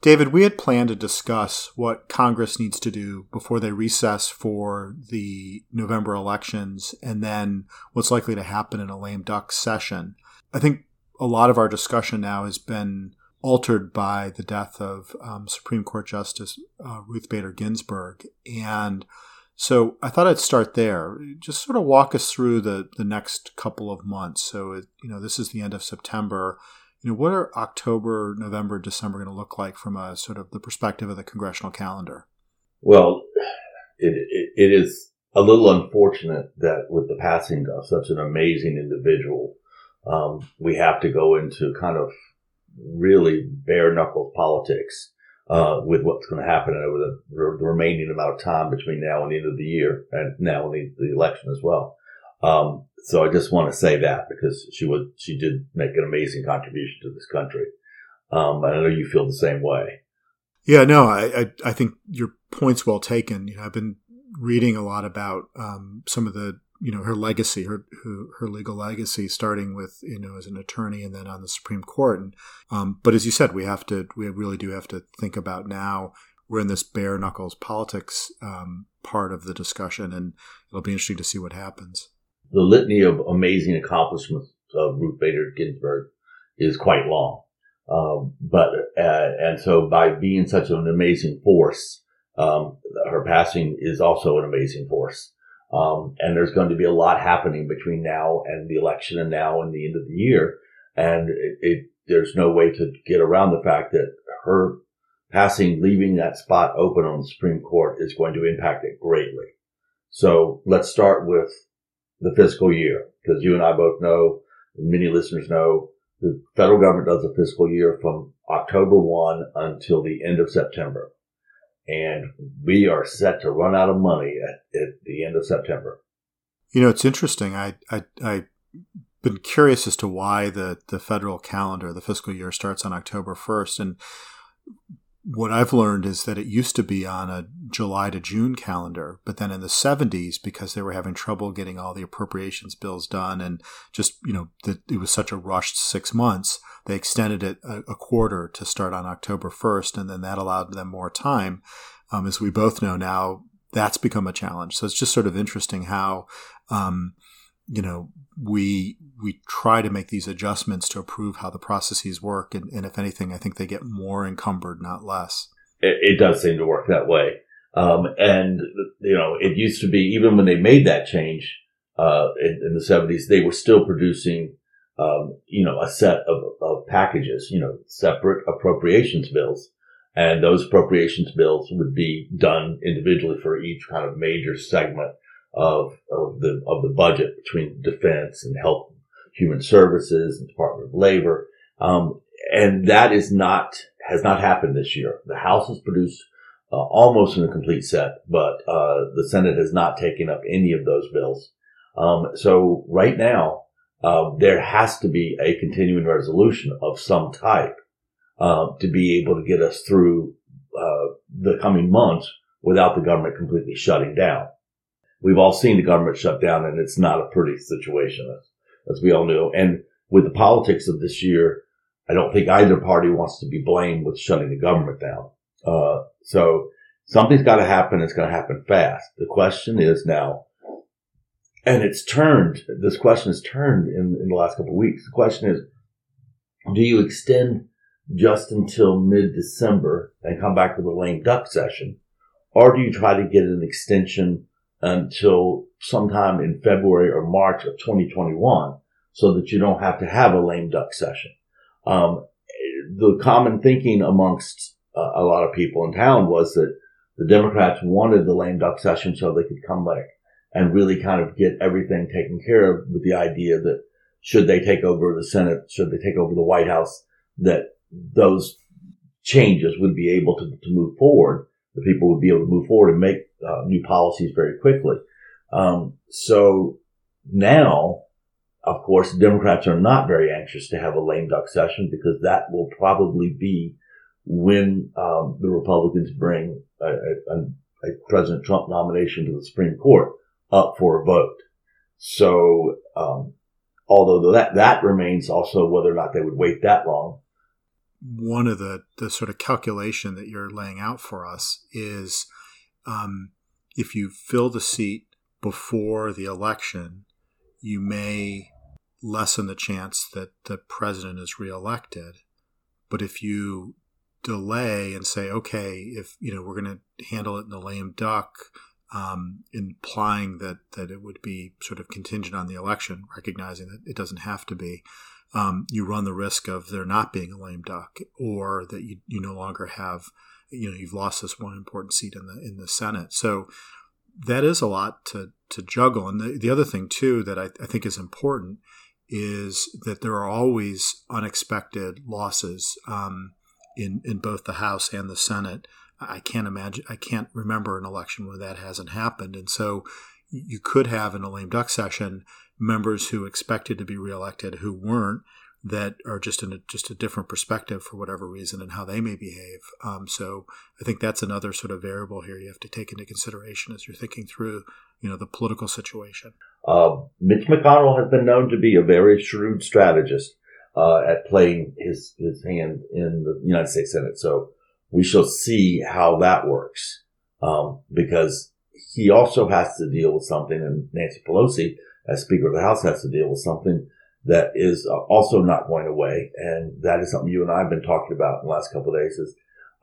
David, we had planned to discuss what Congress needs to do before they recess for the November elections and then what's likely to happen in a lame duck session. I think a lot of our discussion now has been altered by the death of um, Supreme Court Justice uh, Ruth Bader Ginsburg. And so I thought I'd start there. Just sort of walk us through the, the next couple of months. So, it, you know, this is the end of September you know, what are October, November, December going to look like from a sort of the perspective of the congressional calendar? Well, it, it, it is a little unfortunate that with the passing of such an amazing individual, um, we have to go into kind of really bare knuckle politics uh, with what's going to happen over the, the, remaining amount of time between now and the end of the year, and now and the, the election as well. Um, so I just want to say that because she was she did make an amazing contribution to this country. Um, I know you feel the same way. Yeah, no, I, I, I think your point's well taken. You know, I've been reading a lot about um, some of the you know her legacy, her, her, her legal legacy, starting with you know as an attorney and then on the Supreme Court. And um, but as you said, we have to we really do have to think about now. We're in this bare knuckles politics um, part of the discussion, and it'll be interesting to see what happens the litany of amazing accomplishments of Ruth Bader Ginsburg is quite long. Um, but uh, and so by being such an amazing force, um, her passing is also an amazing force. Um, and there's going to be a lot happening between now and the election and now and the end of the year. And it, it, there's no way to get around the fact that her passing, leaving that spot open on the Supreme Court is going to impact it greatly. So let's start with the fiscal year because you and I both know, many listeners know, the federal government does a fiscal year from October 1 until the end of September. And we are set to run out of money at, at the end of September. You know, it's interesting. I, I, I been curious as to why the, the federal calendar, the fiscal year starts on October 1st. And what I've learned is that it used to be on a July to June calendar, but then in the 70s, because they were having trouble getting all the appropriations bills done and just, you know, that it was such a rushed six months, they extended it a, a, quarter to start on October 1st. And then that allowed them more time. Um, as we both know now, that's become a challenge. So it's just sort of interesting how, um, you know, we we try to make these adjustments to improve how the processes work, and, and if anything, I think they get more encumbered, not less. It, it does seem to work that way, um, and you know, it used to be even when they made that change uh, in, in, the seventies, they were still producing, um, you know, a set of, of packages, you know, separate appropriations bills, and those appropriations bills would be done individually for each kind of major segment of, of the, of the budget between defense and health, human services and Department of Labor. Um, and that is not, has not happened this year. The House has produced uh, almost in a complete set, but, uh, the Senate has not taken up any of those bills. Um, so right now, uh, there has to be a continuing resolution of some type, uh, to be able to get us through, uh, the coming months without the government completely shutting down we've all seen the government shut down and it's not a pretty situation as, as we all know. And with the politics of this year, I don't think either party wants to be blamed with shutting the government down. Uh, so something's got to happen. It's going to happen fast. The question is now, and it's turned, this question has turned in, in the last couple of weeks. The question is, do you extend just until mid December and come back with a lame duck session? Or do you try to get an extension until sometime in February or March of 2021 so that you don't have to have a lame duck session. Um, the common thinking amongst uh, a lot of people in town was that the Democrats wanted the lame duck session so they could come back and really kind of get everything taken care of with the idea that should they take over the Senate, should they take over the White House, that those changes would be able to, to move forward the people would be able to move forward and make uh, new policies very quickly. Um, so now, of course, Democrats are not very anxious to have a lame duck session because that will probably be when um, the Republicans bring a, a, a, President Trump nomination to the Supreme Court up for a vote. So, um, although that that remains also whether or not they would wait that long. one of the the sort of calculation that you're laying out for us is um, if you fill the seat before the election, you may lessen the chance that the president is reelected. But if you delay and say, okay, if you know we're going to handle it in the lame duck, um, implying that that it would be sort of contingent on the election, recognizing that it doesn't have to be, um, you run the risk of there not being a lame duck, or that you, you no longer have, you know, you've lost this one important seat in the in the Senate. So that is a lot to to juggle. And the, the other thing too that I, I think is important is that there are always unexpected losses um, in in both the House and the Senate. I can't imagine, I can't remember an election where that hasn't happened, and so you could have in a lame duck session members who expected to be reelected who weren't that are just in a, just a different perspective for whatever reason and how they may behave. Um, so I think that's another sort of variable here you have to take into consideration as you're thinking through, you know, the political situation. Uh, Mitch McConnell has been known to be a very shrewd strategist uh, at playing his his hand in the United States Senate. So we shall see how that works um, because he also has to deal with something, and Nancy Pelosi, as Speaker of the House, has to deal with something that is uh, also not going away, and that is something you and I have been talking about in the last couple of days. Is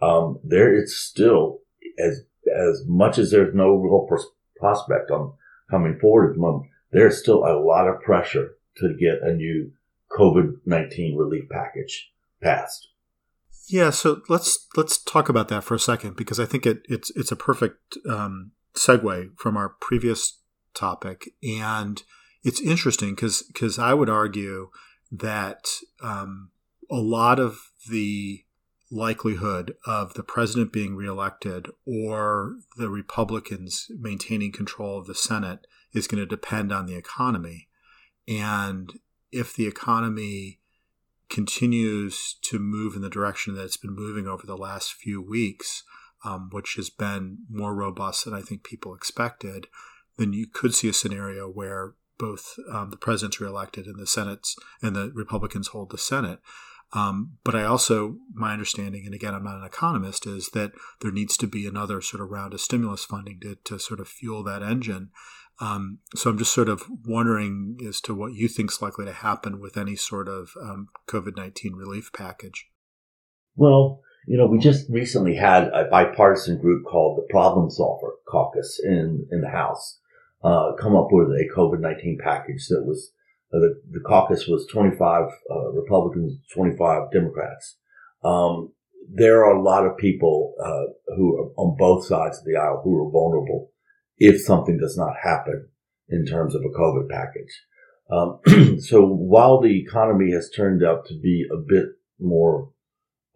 um, there is still as as much as there's no real pros- prospect on coming forward at the moment, there's still a lot of pressure to get a new COVID nineteen relief package passed. Yeah, so let's let's talk about that for a second because I think it, it's it's a perfect um, segue from our previous topic, and it's interesting because because I would argue that um, a lot of the likelihood of the president being reelected or the Republicans maintaining control of the Senate is going to depend on the economy, and if the economy continues to move in the direction that it's been moving over the last few weeks, um, which has been more robust than I think people expected, then you could see a scenario where both um, the president's reelected and the Senate's and the Republicans hold the Senate. Um, but I also, my understanding, and again, I'm not an economist, is that there needs to be another sort of round of stimulus funding to, to sort of fuel that engine. Um, so I'm just sort of wondering as to what you think is likely to happen with any sort of um, COVID 19 relief package. Well, you know, we just recently had a bipartisan group called the Problem Solver Caucus in, in the House uh, come up with a COVID 19 package that was uh, the, the caucus was 25 uh, Republicans, 25 Democrats. Um, there are a lot of people uh, who are on both sides of the aisle who are vulnerable if something does not happen in terms of a COVID package. Um, so while the economy has turned out to be a bit more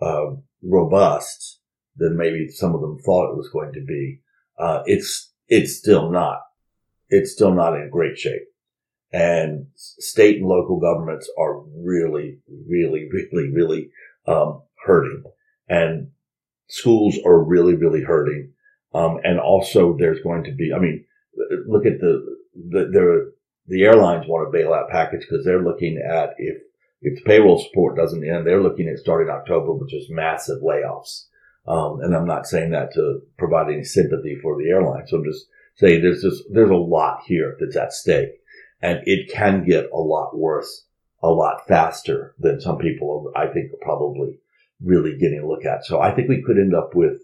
uh, robust than maybe some of them thought it was going to be, uh, it's it's still not. It's still not in great shape, and state and local governments are really, really, really, really um, hurting, and schools are really, really hurting. Um, and also there's going to be, I mean, look at the, the, the, airlines want a bailout package because they're looking at if, if the payroll support doesn't end, they're looking at starting October, which is massive layoffs. Um, and I'm not saying that to provide any sympathy for the airlines. So I'm just saying there's just, there's a lot here that's at stake and it can get a lot worse a lot faster than some people I think, are probably really getting a look at. So I think we could end up with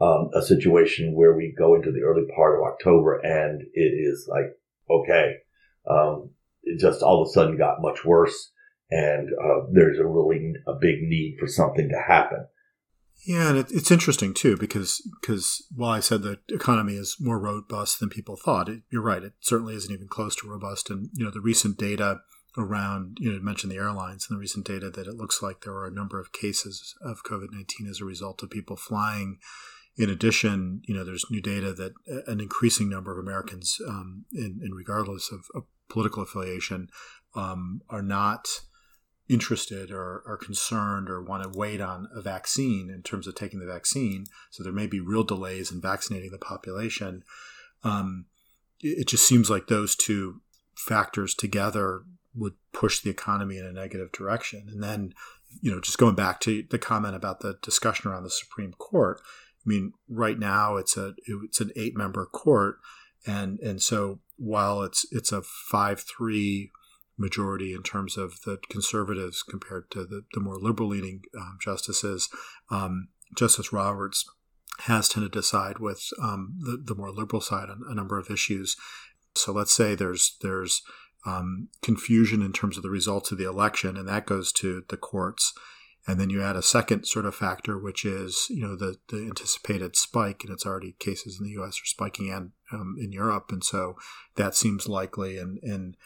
um, a situation where we go into the early part of October and it is like, okay, um, it just all of a sudden got much worse and uh, there's a really a big need for something to happen. Yeah, and it, it's interesting too because because while I said the economy is more robust than people thought, it, you're right. It certainly isn't even close to robust. And you know the recent data around you know mentioned the airlines and the recent data that it looks like there are a number of cases of COVID nineteen as a result of people flying in addition, you know, there's new data that an increasing number of Americans, um, in, in, regardless of, of political affiliation, um, are not interested or are concerned or want to wait on a vaccine in terms of taking the vaccine. So there may be real delays in vaccinating the population. Um, it just seems like those two factors together would push the economy in a negative direction. And then you know, just going back to the comment about the discussion around the Supreme Court. I mean, right now it's a it's an eight member court, and and so while it's it's a five three majority in terms of the conservatives compared to the, the more liberal leaning um, justices, um, Justice Roberts has tended to side with um, the, the more liberal side on a number of issues. So let's say there's there's um, confusion in terms of the results of the election, and that goes to the courts. And then you add a second sort of factor, which is you know the the anticipated spike, and it's already cases in the U.S. are spiking and um, in Europe, and so that seems likely. And and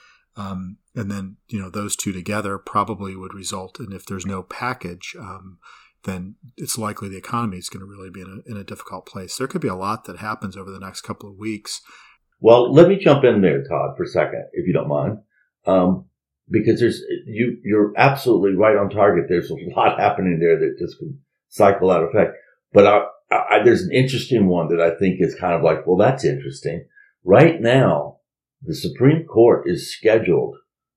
um, and then you know those two together probably would result in if there's no package, um, then it's likely the economy is going to really be in a, in a difficult place. There could be a lot that happens over the next couple of weeks well, let me jump in there, Tod, for a second, if you don't mind. Um, because there's, you, you're absolutely right on target. There's a lot happening there that just could cycle out of effect. But I, I, there's an interesting one that I think is kind of like, well, that's interesting. Right now, the Supreme Court is scheduled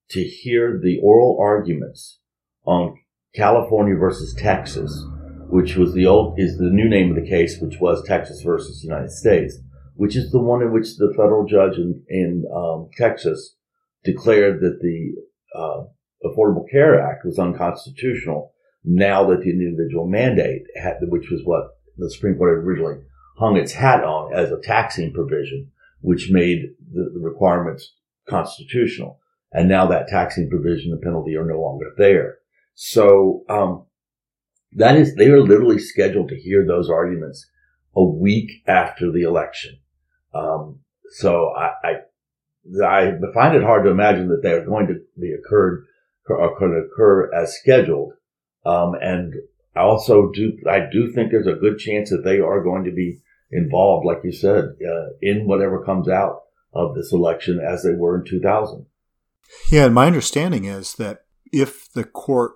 to hear the oral arguments on California versus Texas, which was the old, is the new name of the case, which was Texas versus United States which is the one in which the federal judge in, in um, Texas declared that the uh, Affordable Care Act was unconstitutional now that the individual mandate, had, which was what the Supreme Court had originally hung its hat on as a taxing provision, which made the, the requirements constitutional. And now that taxing provision and penalty are no longer there. So, um, that is, they are literally scheduled to hear those arguments a week after the election. Um, so I, I, I find it hard to imagine that they are going to be occurred or could occur as scheduled. Um, and I also do, I do think there's a good chance that they are going to be involved, like you said, uh, in whatever comes out of this election as they were in 2000. Yeah, and my understanding is that if the court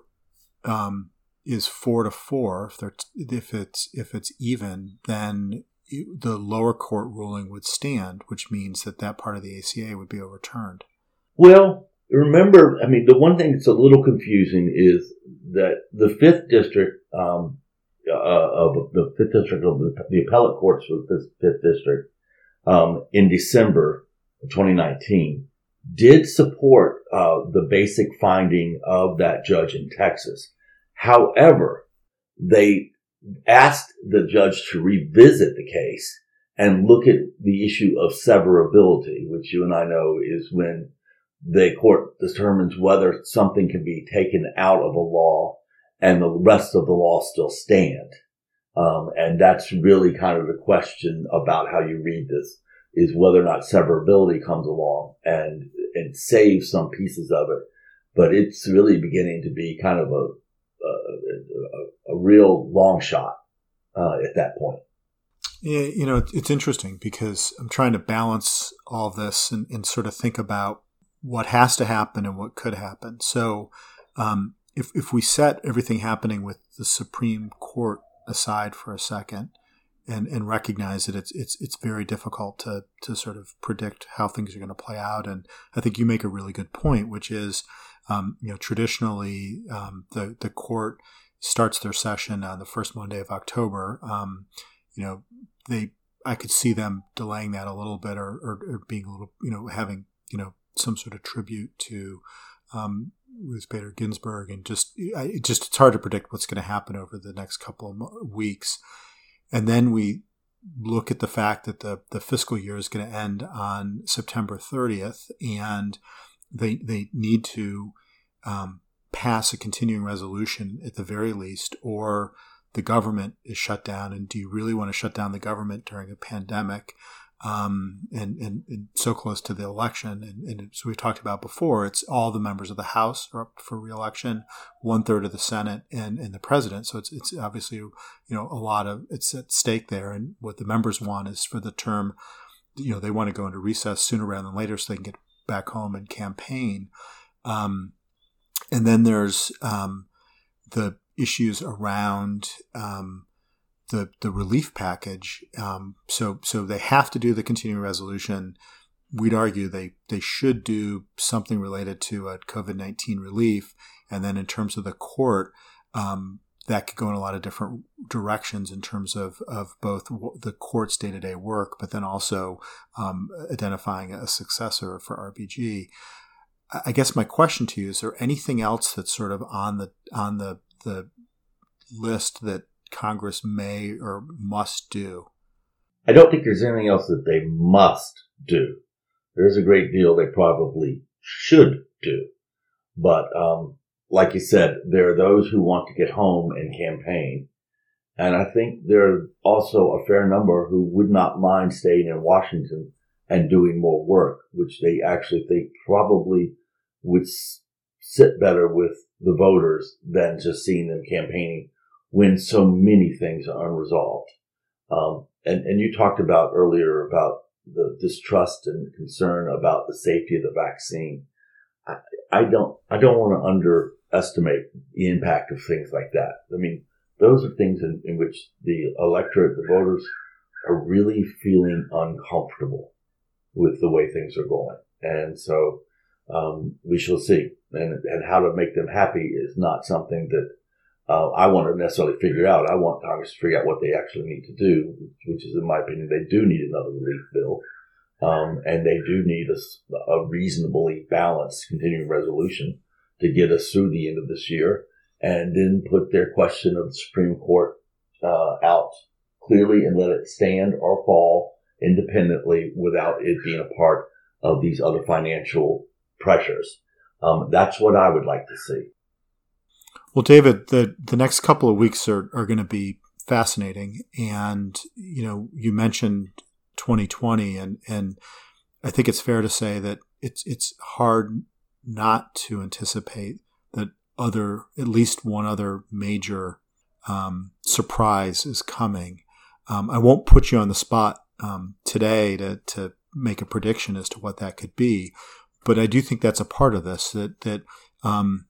um, is four to four, if, if it's if it's even, then the lower court ruling would stand, which means that that part of the ACA would be overturned. Well, remember, I mean, the one thing that's a little confusing is that the fifth district um, uh, of the fifth district of the, the appellate courts of the fifth district um, in December 2019 did support uh, the basic finding of that judge in Texas. However, they asked the judge to revisit the case and look at the issue of severability, which you and I know is when the court determines whether something can be taken out of a law and the rest of the law still stand. Um, and that's really kind of the question about how you read this is whether or not severability comes along and and saves some pieces of it. But it's really beginning to be kind of a a, a, a real long shot uh, at that point. Yeah, you know, it's interesting because I'm trying to balance all this and, and sort of think about what has to happen and what could happen. So, um, if, if we set everything happening with the Supreme Court aside for a second and, and recognize that it's, it's, it's very difficult to, to sort of predict how things are going to play out. And I think you make a really good point, which is, um, you know, traditionally um, the, the court starts their session on the first Monday of October. Um, you know, they I could see them delaying that a little bit or, or, or, being a little, you know, having, you know, some sort of tribute to um, Ruth Bader Ginsburg. And just, it just, it's hard to predict what's going to happen over the next couple of weeks. And then we look at the fact that the, the fiscal year is going to end on September 30th and they, they need to um, pass a continuing resolution at the very least, or the government is shut down. And do you really want to shut down the government during a pandemic? Um, and, and, and, so close to the election. And, and as we've talked about before, it's all the members of the House are up for reelection, one third of the Senate, and, and the president. So it's it's obviously you know a lot of it's at stake there. And what the members want is for the term, you know, they want to go into recess sooner rather than later so they can get back home and campaign. Um, and then there's um, the issues around um, the the relief package. Um, so so they have to do the continuing resolution. We'd argue they they should do something related to a COVID nineteen relief. And then in terms of the court, um, that could go in a lot of different directions in terms of, of both the court's day to day work, but then also um, identifying a successor for RBG. I guess my question to you is: there anything else that's sort of on the on the the list that Congress may or must do? I don't think there's anything else that they must do. There's a great deal they probably should do, but um, like you said, there are those who want to get home and campaign. And I think there are also a fair number who would not mind staying in Washington and doing more work, which they actually think probably would sit better with the voters than just seeing them campaigning when so many things are unresolved. Um, and, and you talked about earlier about the distrust and concern about the safety of the vaccine. I, I don't, I don't want to under estimate the impact of things like that. I mean, those are things in, in which the electorate, the voters, are really feeling uncomfortable with the way things are going. And so um, we shall see. And, and how to make them happy is not something that uh, I want to necessarily figure out. I want Congress to figure out what they actually need to do, which is, in my opinion, they do need another relief bill. Um, and they do need a, a reasonably balanced continuing resolution to get us through the end of this year and then put their question of the Supreme Court uh, out clearly and let it stand or fall independently without it being a part of these other financial pressures. Um, that's what I would like to see. Well, David, the the next couple of weeks are, are going to be fascinating, and you know, you mentioned 2020, and and I think it's fair to say that it's it's hard not to anticipate that other, at least one other major um, surprise is coming. Um, I won't put you on the spot um, today to, to make a prediction as to what that could be, but I do think that's a part of this. That that um,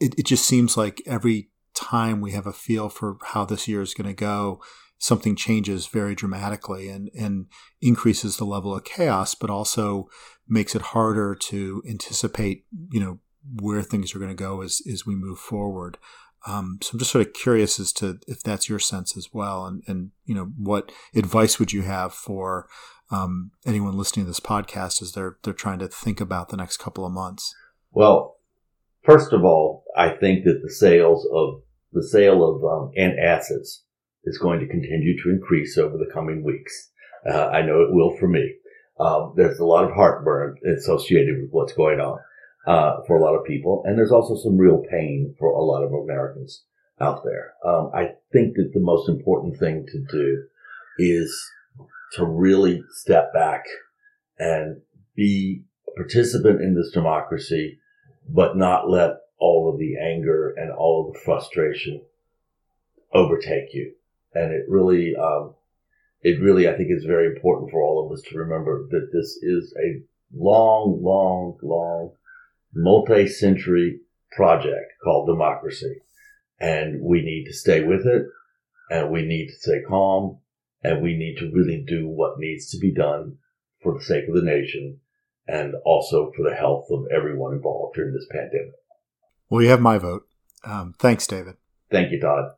it, it just seems like every time we have a feel for how this year is going to go, something changes very dramatically and, and increases the level of chaos, but also makes it harder to anticipate, you know, where things are going to go as, as we move forward. Um, so I'm just sort of curious as to if that's your sense as well, and, and you know what advice would you have for um, anyone listening to this podcast as they're they're trying to think about the next couple of months. Well, first of all, I think that the sales of the sale of um, antacids is going to continue to increase over the coming weeks. Uh, I know it will for me. Um, there's a lot of heartburn associated with what's going on uh, for a lot of people, and there's also some real pain for a lot of Americans out there. Um, I think that the most important thing to do is to really step back and be a participant in this democracy, but not let all of the anger and all of the frustration overtake you. And it really, um, it really, I think, is very important for all of us to remember that this is a long, long, long, multi-century project called democracy. And we need to stay with it and we need to stay calm and we need to really do what needs to be done for the sake of the nation and also for the health of everyone involved during this pandemic. Well, you have my vote. Um, thanks, David. Thank you, Tod.